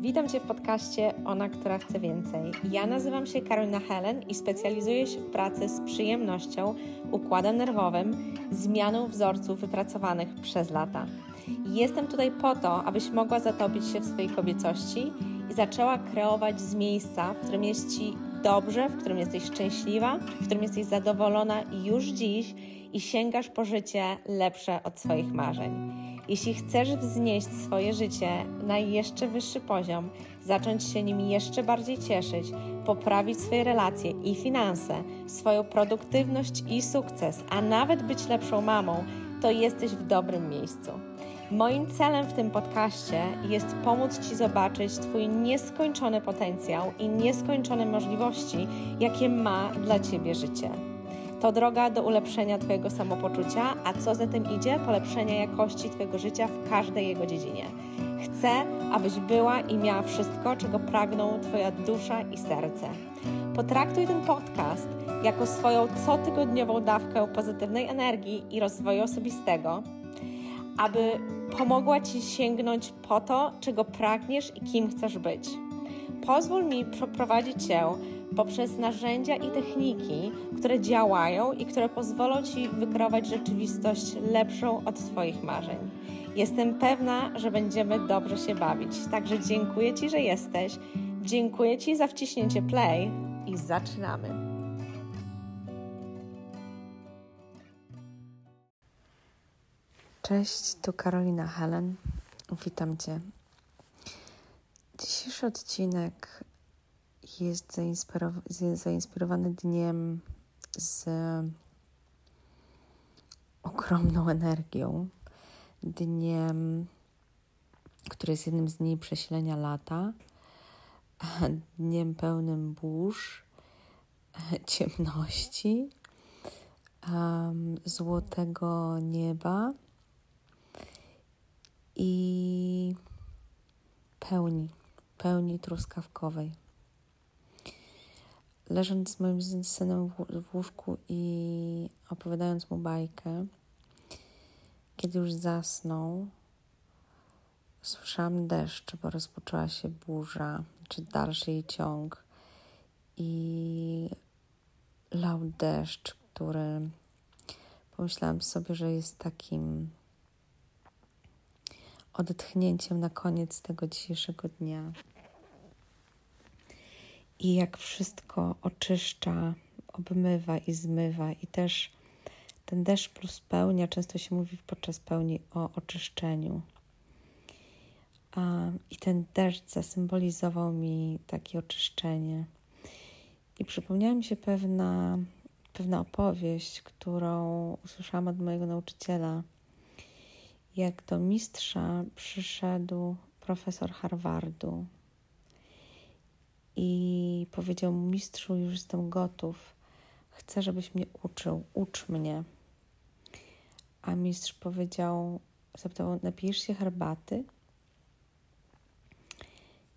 Witam Cię w podcaście Ona, która chce więcej. Ja nazywam się Karolina Helen i specjalizuję się w pracy z przyjemnością, układem nerwowym, zmianą wzorców wypracowanych przez lata. Jestem tutaj po to, abyś mogła zatopić się w swojej kobiecości i zaczęła kreować z miejsca, w którym jest Ci dobrze, w którym jesteś szczęśliwa, w którym jesteś zadowolona już dziś i sięgasz po życie lepsze od swoich marzeń. Jeśli chcesz wznieść swoje życie na jeszcze wyższy poziom, zacząć się nim jeszcze bardziej cieszyć, poprawić swoje relacje i finanse, swoją produktywność i sukces, a nawet być lepszą mamą, to jesteś w dobrym miejscu. Moim celem w tym podcaście jest pomóc Ci zobaczyć Twój nieskończony potencjał i nieskończone możliwości, jakie ma dla Ciebie życie. To droga do ulepszenia Twojego samopoczucia, a co za tym idzie, polepszenia jakości Twojego życia w każdej jego dziedzinie. Chcę, abyś była i miała wszystko, czego pragną Twoja dusza i serce. Potraktuj ten podcast jako swoją cotygodniową dawkę pozytywnej energii i rozwoju osobistego, aby pomogła Ci sięgnąć po to, czego pragniesz i kim chcesz być. Pozwól mi przeprowadzić Cię poprzez narzędzia i techniki, które działają i które pozwolą Ci wykreować rzeczywistość lepszą od Twoich marzeń. Jestem pewna, że będziemy dobrze się bawić. Także dziękuję Ci, że jesteś. Dziękuję Ci za wciśnięcie play i zaczynamy. Cześć, tu Karolina Helen. Witam Cię. Dzisiejszy odcinek jest zainspirowany dniem z ogromną energią. Dniem, który jest jednym z dni przesilenia lata, dniem pełnym burz, ciemności, złotego nieba i pełni, pełni truskawkowej leżąc z moim synem w łóżku i opowiadając mu bajkę, kiedy już zasnął, słyszałam deszcz, bo rozpoczęła się burza, czy dalszy jej ciąg. I lał deszcz, który pomyślałam sobie, że jest takim odetchnięciem na koniec tego dzisiejszego dnia i jak wszystko oczyszcza, obmywa i zmywa, i też ten deszcz plus pełnia, często się mówi podczas pełni o oczyszczeniu. I ten deszcz zasymbolizował mi takie oczyszczenie. I przypomniała mi się pewna, pewna opowieść, którą usłyszałam od mojego nauczyciela, jak do mistrza przyszedł profesor Harvardu, i powiedział mu: Mistrzu, już jestem gotów. Chcę, żebyś mnie uczył. Ucz mnie. A mistrz powiedział: Zapytał: Napijesz się herbaty?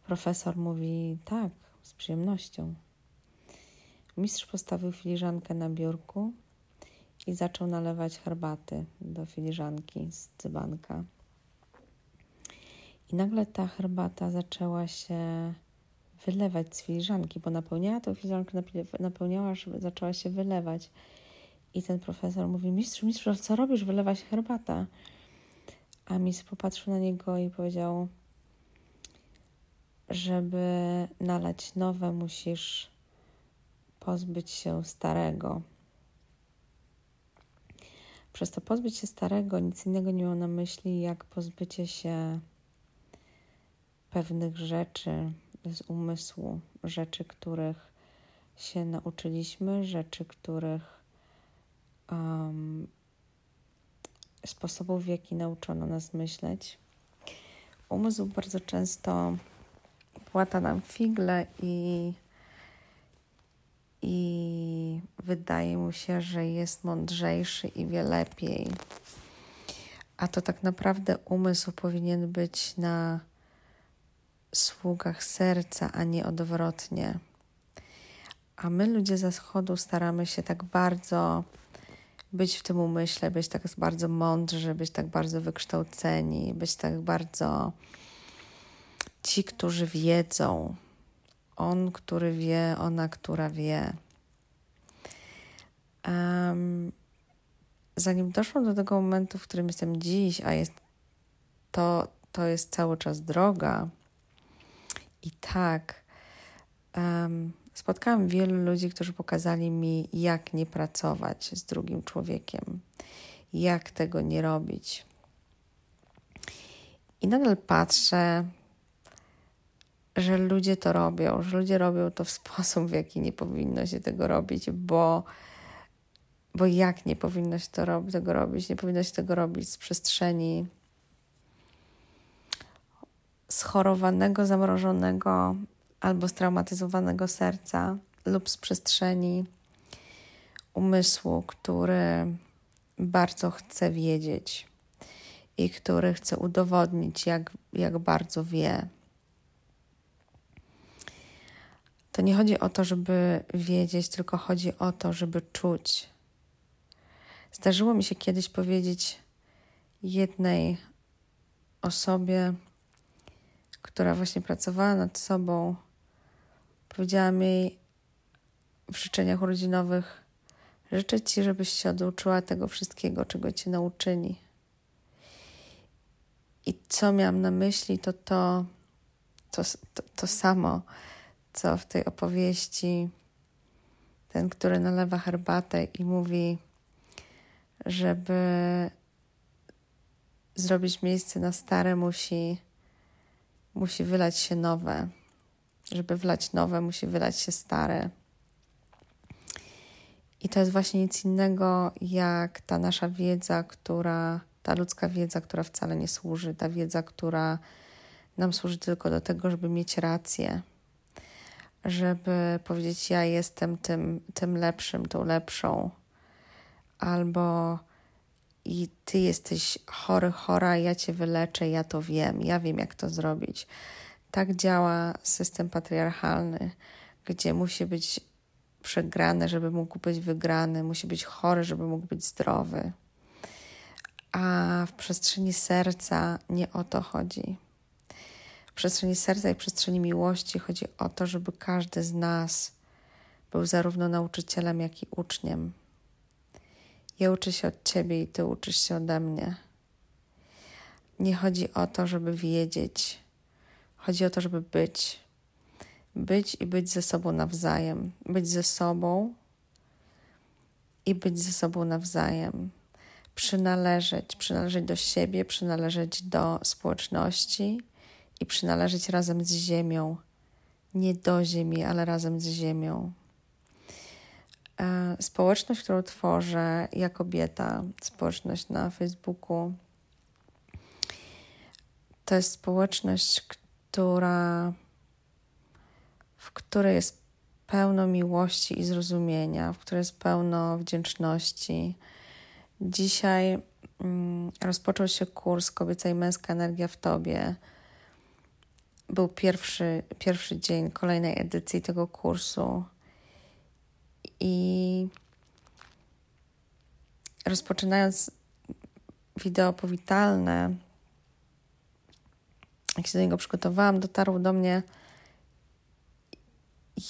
Profesor mówi: Tak, z przyjemnością. Mistrz postawił filiżankę na biurku i zaczął nalewać herbaty do filiżanki z cybanka. I nagle ta herbata zaczęła się wylewać z filiżanki, bo napełniała tą filiżankę, napełniała, zaczęła się wylewać. I ten profesor mówi, mistrzu, mistrzu, co robisz? Wylewa się herbata. A mistrz popatrzył na niego i powiedział, żeby nalać nowe, musisz pozbyć się starego. Przez to pozbyć się starego nic innego nie miał na myśli, jak pozbycie się pewnych rzeczy, z umysłu, rzeczy, których się nauczyliśmy, rzeczy, których um, sposobów, w jaki nauczono nas myśleć. Umysł bardzo często płata nam figle i, i wydaje mu się, że jest mądrzejszy i wie lepiej. A to tak naprawdę umysł powinien być na sługach serca, a nie odwrotnie. A my, ludzie ze wschodu, staramy się tak bardzo być w tym umyśle, być tak bardzo mądrzy, być tak bardzo wykształceni, być tak bardzo ci, którzy wiedzą, on, który wie, ona, która wie. Um, zanim doszłam do tego momentu, w którym jestem dziś, a jest to, to jest cały czas droga, i tak um, spotkałam wielu ludzi, którzy pokazali mi, jak nie pracować z drugim człowiekiem, jak tego nie robić. I nadal patrzę, że ludzie to robią, że ludzie robią to w sposób, w jaki nie powinno się tego robić, bo, bo jak nie powinno się to rob tego robić? Nie powinno się tego robić z przestrzeni schorowanego, zamrożonego albo straumatyzowanego serca lub z przestrzeni umysłu, który bardzo chce wiedzieć i który chce udowodnić, jak, jak bardzo wie. To nie chodzi o to, żeby wiedzieć, tylko chodzi o to, żeby czuć. Zdarzyło mi się kiedyś powiedzieć jednej osobie, która właśnie pracowała nad sobą, powiedziałam jej w życzeniach urodzinowych: Życzę ci, żebyś się oduczyła tego wszystkiego, czego cię nauczyli. I co miałam na myśli, to to, to, to, to samo, co w tej opowieści ten, który nalewa herbatę i mówi, żeby zrobić miejsce na stare, musi, musi wylać się nowe. Żeby wlać nowe, musi wylać się stare. I to jest właśnie nic innego jak ta nasza wiedza, która ta ludzka wiedza, która wcale nie służy, ta wiedza, która nam służy tylko do tego, żeby mieć rację, żeby powiedzieć: Ja jestem tym, tym lepszym, tą lepszą, albo i ty jesteś chory, chora, ja cię wyleczę, ja to wiem, ja wiem, jak to zrobić. Tak działa system patriarchalny, gdzie musi być przegrany, żeby mógł być wygrany, musi być chory, żeby mógł być zdrowy. A w przestrzeni serca nie o to chodzi. W przestrzeni serca i przestrzeni miłości chodzi o to, żeby każdy z nas był zarówno nauczycielem, jak i uczniem. Ja uczę się od ciebie i ty uczysz się ode mnie. Nie chodzi o to, żeby wiedzieć, chodzi o to, żeby być. Być i być ze sobą nawzajem. Być ze sobą i być ze sobą nawzajem przynależeć, przynależeć do siebie, przynależeć do społeczności i przynależeć razem z Ziemią. Nie do Ziemi, ale razem z Ziemią. E, społeczność, którą tworzę ja kobieta, społeczność na Facebooku, to jest społeczność, która, w której jest pełno miłości i zrozumienia, w której jest pełno wdzięczności, Dzisiaj mm, rozpoczął się kurs Kobieca i Męska Energia w Tobie. Był pierwszy, pierwszy dzień kolejnej edycji tego kursu. I rozpoczynając wideo powitalne, jak się do niego przygotowałam, dotarło do mnie,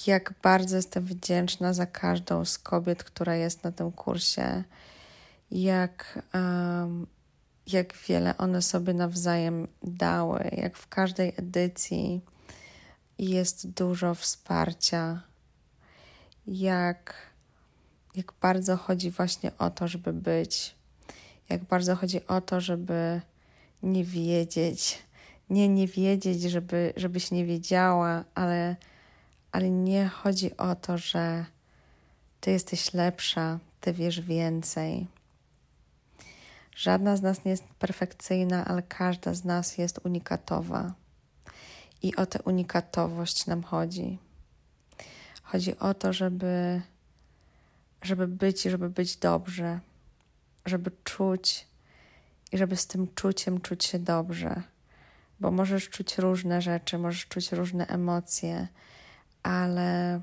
jak bardzo jestem wdzięczna za każdą z kobiet, która jest na tym kursie jak, um, jak wiele one sobie nawzajem dały, jak w każdej edycji jest dużo wsparcia, jak, jak bardzo chodzi właśnie o to, żeby być, jak bardzo chodzi o to, żeby nie wiedzieć, nie nie wiedzieć, żeby, żebyś nie wiedziała, ale, ale nie chodzi o to, że ty jesteś lepsza, ty wiesz więcej. Żadna z nas nie jest perfekcyjna, ale każda z nas jest unikatowa. I o tę unikatowość nam chodzi. Chodzi o to, żeby, żeby być i żeby być dobrze, żeby czuć i żeby z tym czuciem czuć się dobrze. Bo możesz czuć różne rzeczy, możesz czuć różne emocje, ale,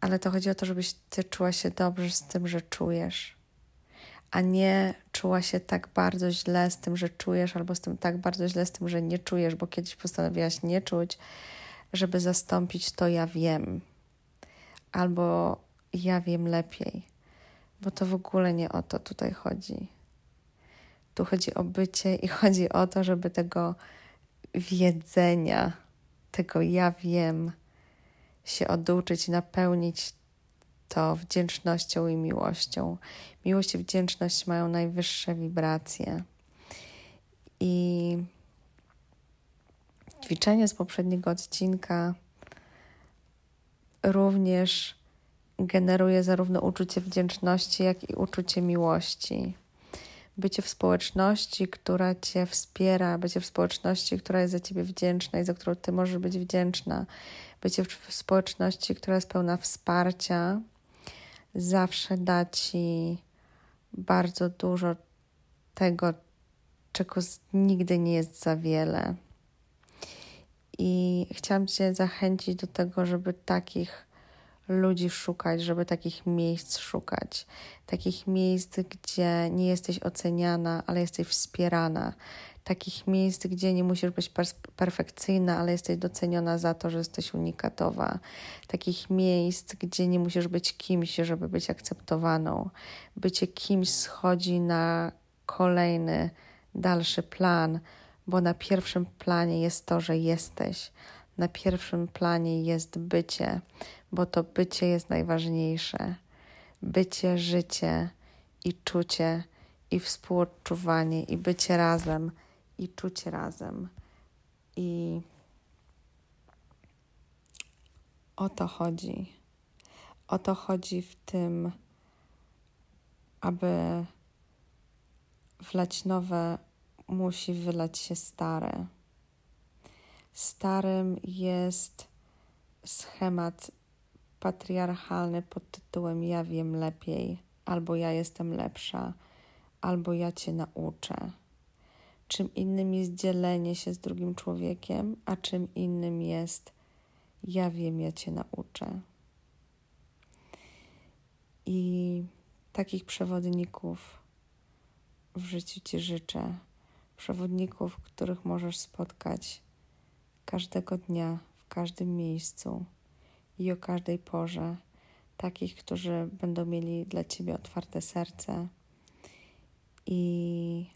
ale to chodzi o to, żebyś ty czuła się dobrze z tym, że czujesz a nie czuła się tak bardzo źle z tym, że czujesz, albo z tym tak bardzo źle z tym, że nie czujesz, bo kiedyś postanowiłaś nie czuć, żeby zastąpić to ja wiem, albo ja wiem lepiej, bo to w ogóle nie o to tutaj chodzi. Tu chodzi o bycie i chodzi o to, żeby tego wiedzenia, tego ja wiem, się oduczyć, napełnić to wdzięcznością i miłością. Miłość i wdzięczność mają najwyższe wibracje. I ćwiczenie z poprzedniego odcinka również generuje zarówno uczucie wdzięczności, jak i uczucie miłości. Bycie w społeczności, która cię wspiera, bycie w społeczności, która jest za ciebie wdzięczna i za którą ty możesz być wdzięczna, bycie w społeczności, która jest pełna wsparcia, zawsze da ci bardzo dużo tego, czego nigdy nie jest za wiele. I chciałam Cię zachęcić do tego, żeby takich ludzi szukać, żeby takich miejsc szukać. Takich miejsc, gdzie nie jesteś oceniana, ale jesteś wspierana. Takich miejsc, gdzie nie musisz być perfekcyjna, ale jesteś doceniona za to, że jesteś unikatowa. Takich miejsc, gdzie nie musisz być kimś, żeby być akceptowaną. Bycie kimś schodzi na kolejny, dalszy plan, bo na pierwszym planie jest to, że jesteś. Na pierwszym planie jest bycie, bo to bycie jest najważniejsze. Bycie, życie i czucie, i współodczuwanie, i bycie razem, i czucie razem. I o to chodzi. O to chodzi w tym, aby wlać nowe, musi wylać się stare. Starym jest schemat patriarchalny pod tytułem Ja wiem lepiej, albo ja jestem lepsza, albo ja cię nauczę. Czym innym jest dzielenie się z drugim człowiekiem, a czym innym jest ja wiem, ja cię nauczę. I takich przewodników w życiu ci życzę. Przewodników, których możesz spotkać każdego dnia, w każdym miejscu i o każdej porze. Takich, którzy będą mieli dla ciebie otwarte serce i,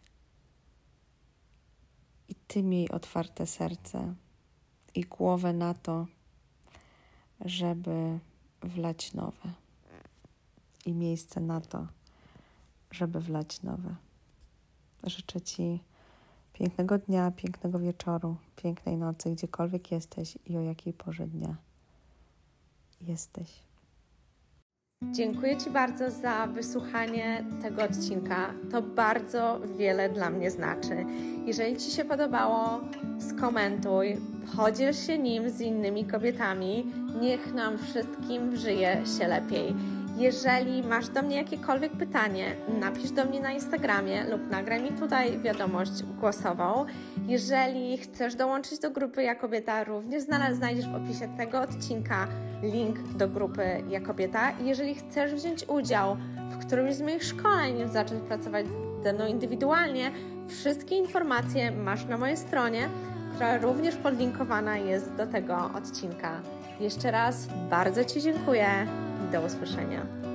ty miej otwarte serce i głowę na to, żeby wlać nowe i miejsce na to, żeby wlać nowe. Życzę Ci pięknego dnia, pięknego wieczoru, pięknej nocy, gdziekolwiek jesteś i o jakiej porze dnia jesteś. Dziękuję Ci bardzo za wysłuchanie tego odcinka. To bardzo wiele dla mnie znaczy. Jeżeli Ci się podobało, skomentuj, podziel się nim z innymi kobietami. Niech nam wszystkim żyje się lepiej. Jeżeli masz do mnie jakiekolwiek pytanie, napisz do mnie na Instagramie lub nagraj mi tutaj wiadomość głosową. Jeżeli chcesz dołączyć do grupy Ja Kobieta, również znajdziesz w opisie tego odcinka link do grupy Ja Kobieta. Jeżeli chcesz wziąć udział w którymś z moich szkoleń, zacząć pracować ze mną indywidualnie, wszystkie informacje masz na mojej stronie, która również podlinkowana jest do tego odcinka. Jeszcze raz bardzo Ci dziękuję. Do usłyszenia.